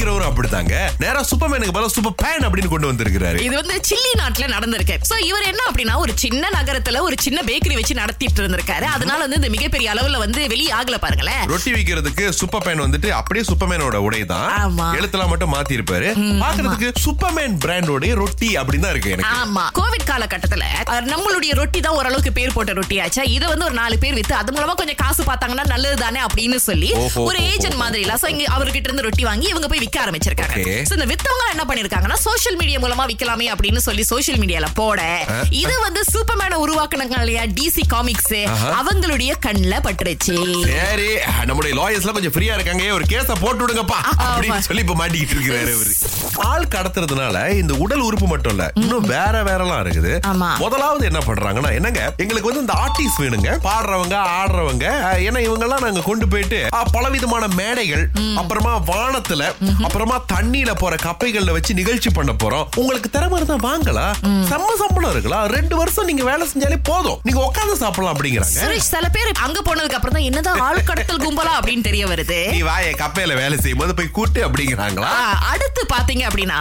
ரொட்டி விக்கிறவரும் அப்படித்தாங்க. நேரா சூப்பர்மேனுக்கு பதிலா சூப்பர் பேன் அப்படின்னு கொண்டு வந்திருக்கிறாரு. இது வந்து சில்லி நாட்டுல நடந்திருக்கு. சோ இவர் என்ன அப்படின்னா ஒரு சின்ன நகரத்துல ஒரு சின்ன பேக்கரி வச்சு நடத்திட்டு இருந்திருக்காரு. அதனால வந்து இந்த மிகப்பெரிய அளவுல வந்து வெளியே ஆகல பாருங்களேன். ரொட்டி விக்கிறதுக்கு சூப்பர் பேன் வந்துட்டு அப்படியே சூப்பர்மேனோட உடை தான். எழுத்தெல்லாம் மட்டும் மாத்தி இருப்பாரு பாக்குறதுக்கு சூப்பர்மேன் பிராண்டோட ரொட்டி அப்படின்னு தான் இருக்கு எனக்கு. ஆமா. கோவிட் காலகட்டத்துல நம்மளுடைய ரொட்டி தான் ஓரளவுக்கு பேர் போட்ட ரொட்டி ஆச்சா? இதை வந்து ஒரு நாலு பேர் வித்து அது மூலமா கொஞ்சம் காசு பார்த்தாங்கன்னா நல்லது தானே அப்படின்னு சொல்லி ஒரு. ஏஜென்ட் மாதிரி இல்ல சோ இங்க அவர்கிட்ட இருந்து ரொட்டி வாங்கி இவங்க போய் விற்க ஆரம்பிச்சிருக்காங்க. இந்த வித்தவங்க என்ன பண்ணிருக்காங்கன்னா சோஷியல் மீடியா மூலமா விக்கலாமே அப்படின்னு சொல்லி சோஷியல் மீடியால போட இது வந்து சூப்பர்மேனை உருவாக்குனாங்க இல்லையா டிசி காமிக்ஸ் அவங்களுடைய கண்ணுல பட்டுருச்சு. சரி நம்முடைய லாயர்ஸ் எல்லாம் கொஞ்சம் ஃப்ரீயா இருக்காங்க. ஒரு கேஸ போட்டு விடுங்கப்பா. அப்படின்னு சொல்லி இப்ப மாட்டிக்கிட்டு இருக்கிறாரு இவரு ஆள் கடத்துறதுனால இந்த உடல் உறுப்பு மட்டும் இல்ல இன்னும் வேற வேறலாம் இருக்குது. முதலாவது என்ன பண்றாங்கன்னா என்னங்க எங்களுக்கு வந்து இந்த ஆர்டிஸ்ட் வேணுங்க. பாடுறவங்க ஆடுறவங்க ஏன்னா இவங்க எல்லாம் நாங்க கொண்டு போயிட்டு அஹ், பலவிதமான மேடைகள் அப்புறமா வானத்துல அப்புறமா தண்ணியில போற கப்பைகள்ல வச்சு நிகழ்ச்சி பண்ண போறோம். உங்களுக்கு திறமை இருந்தா வாங்கலாம் செம்ம சம்பளம் இருக்கலாம் ரெண்டு வருஷம் நீங்க வேலை செஞ்சாலே போதும். நீங்க உட்கார்ந்து சாப்பிடலாம் அப்படிங்கிறாங்க. சில பேர் அங்க போனதுக்கு அப்புறம் தான் என்னதான் ஆள் கடத்தல் கும்பலா அப்படின்னு தெரிய வருது. நீ வாய கப்பையில வேலை செய்யும் போது போய் கூட்டு அப்படிங்கிறாங்களா? அடுத்து பாத்தீங்க அப்படின்னா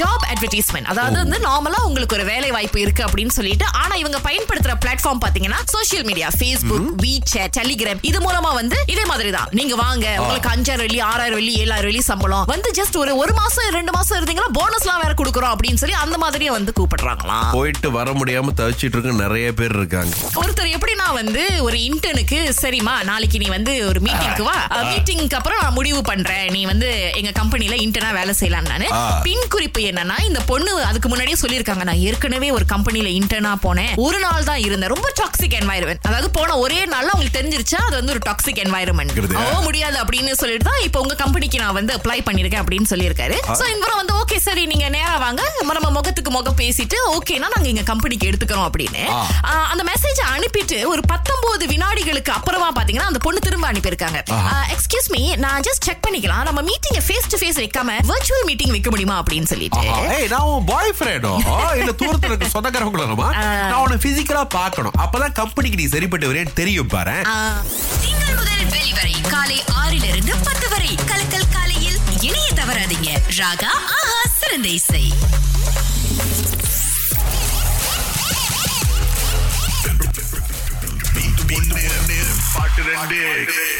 ஜாப் அட்வர்டைஸ்மெண்ட் அதாவது வந்து நார்மலா உங்களுக்கு ஒரு வேலை வாய்ப்பு இருக்கு அப்படின்னு சொல்லிட்டு ஆனா இவங்க பயன்படுத்துற பிளாட்ஃபார்ம் பாத்தீங்கன்னா social media Facebook WeChat Telegram இது மூலமா வந்து இதே மாதிரி தான் நீங்க வாங்க உங்களுக்கு அஞ்சாயிரம் வெள்ளி ஆறாயிரம் வெள்ளி ஏழாயிரம் வெள்ளி சம்பளம். வந்து ஜஸ்ட் ஒரு ஒரு மாசம் ரெண்டு மாசம் இருந்தீங்கன்னா போனஸ்லாம் வேற கொடுக்குறோம் அப்படின்னு சொல்லி அந்த மாதிரியே வந்து கூப்பிடுறாங்களாம். போயிட்டு வர முடியாம தவிச்சிட்டு இருக்க நிறைய பேர் இருக்காங்க. ஒருத்தர் எப்படின்னா வந்து ஒரு இன்டர்னுக்கு சரிம்மா நாளைக்கு நீ வந்து ஒரு மீட்டிங்க்கு வா. மீட்டிங்க்கு அப்புறம் நான் முடிவு பண்றேன். நீ வந்து எங்க கம்பெனில இன்டர்னா வேலை செய்யலாம் நானு. பின் குறிப்பு என்னன்னா இந்த பொண்ணு அதுக்கு முன்னாடியே சொல்லியிருக்காங்க. நான் ஏற்கனவே ஒரு கம்பெனில இன்டர்னா போனேன். ஒரு நாள் தான் இருந்தேன். ரொம்ப டாக்ஸிக் என்வாயர்மெண்ட் அதாவது போன ஒரே நாள்ல உங்களுக்கு தெரிஞ்சிருச்சா அது வந்து ஒரு டாக்ஸிக் என்வாயர்மெண்ட். ஓ முடியாது அப்படின்னு சொல்லிட்டு தான் இப்போ உங்க கம்பெனிக்கு நான் வந்து அப்ளை பண்ணிருக்கேன் அப்படின்னு சொல்லியிருக்காரு. சோ இவரும் வந்து ஓகே சரி நீங்க நேரா வாங்க. நம்ம முகத்துக்கு முகம் பேசிட்டு ஓகேனா நாங்க எங்க கம்பெனிக்கு எடுத்துக்கிறோம் அப்படின்னு. அந்த மெசேஜ் அனுப்பிட்டு ஒரு பத்தொன்பது வினாடிகளுக்கு அப்புறமா பாத்தீங்கன்னா அந்த பொண்ணு திரும்ப அனுப்பியிருக்காங்க. எக்ஸ்கியூஸ் மீ நான் ஜஸ்ட் செக் பண்ணிக்கலாம். நம்ம மீட்டிங் ஃபேஸ் டு ஃபேஸ் வைக்காம வர்ச்சுவல் மீட்டிங் வைக்க முடியுமா அப்படின்னு சொல்லிட்டு. ஏய் நான் உன் பாய் ஃப்ரெண்டோ இல்ல தூரத்துல இருக்க சொந்தக்காரங்களா நான் உன்னை பிசிக்கலா பார்க்கணும். அப்பதான் கம்பெனிக்கு நீ சரிப்பட்டு வரேன்னு தெரியும் பாரு. திங்கள் முதல் வெளிவரை காலை ஆறிலிருந்து பத்து வரை கலக்கல் காலையில் இணைய தவறாதீங்க. ராகா ஆஹா சிறந்த இசை.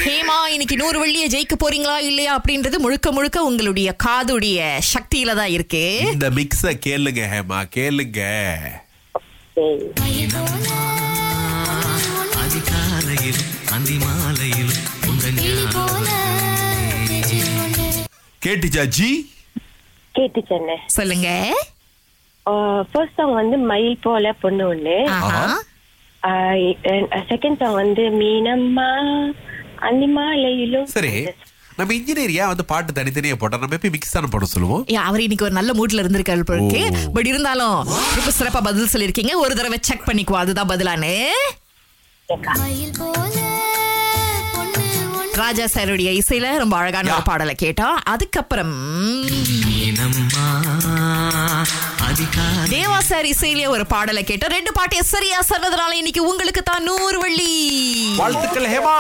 ஹேமா இன்னைக்கு நூறு வெள்ளிய ஜெயிக்க போறீங்களா இல்லையா அப்படின்றது முழுக்க முழுக்க உங்களுடைய காதுடைய சக்தியில தான் இருக்கு. இந்த மிக்ஸ கேளுங்க ஹேமா கேளுங்க. கேட்டுச்சா ஜி? கேட்டுச்சேன்னு சொல்லுங்க. ஃபர்ஸ்ட் சாங் வந்து மயில் போல பொண்ணு ஒண்ணு. ஆஹா. செகண்ட் சாங் வந்து மீனம்மா அந்தி மாலையிலும் சரி. நம்ம இன்ஜினியரியா வந்து பாட்டு தனித்தனியா போட்டா நம்ம எப்பயும் மிக்ஸ் தானே போட சொல்லுவோம்? அவர் இன்னைக்கு ஒரு நல்ல மூட்ல இருந்திருக்காரு போல இருக்கு. ஓ. பட் இருந்தாலும் ரொம்ப சிறப்பா பதில் சொல்லிருக்கீங்க ஒரு தடவை செக் பண்ணிக்குவோம் அதுதான் பதிலானு. ராஜா சாருடைய இசையில ரொம்ப அழகான ஒரு பாடலை கேட்டோம் அதுக்கப்புறம் தேவா சார் இசையிலே ஒரு பாடலை கேட்டோம் ரெண்டு பாட்டையும் சரியா சொன்னதுனால இன்னைக்கு உங்களுக்கு தான் நூறு வெள்ளி. வாழ்த்துக்கள் ஹேமா.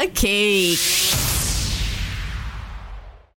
ஓகே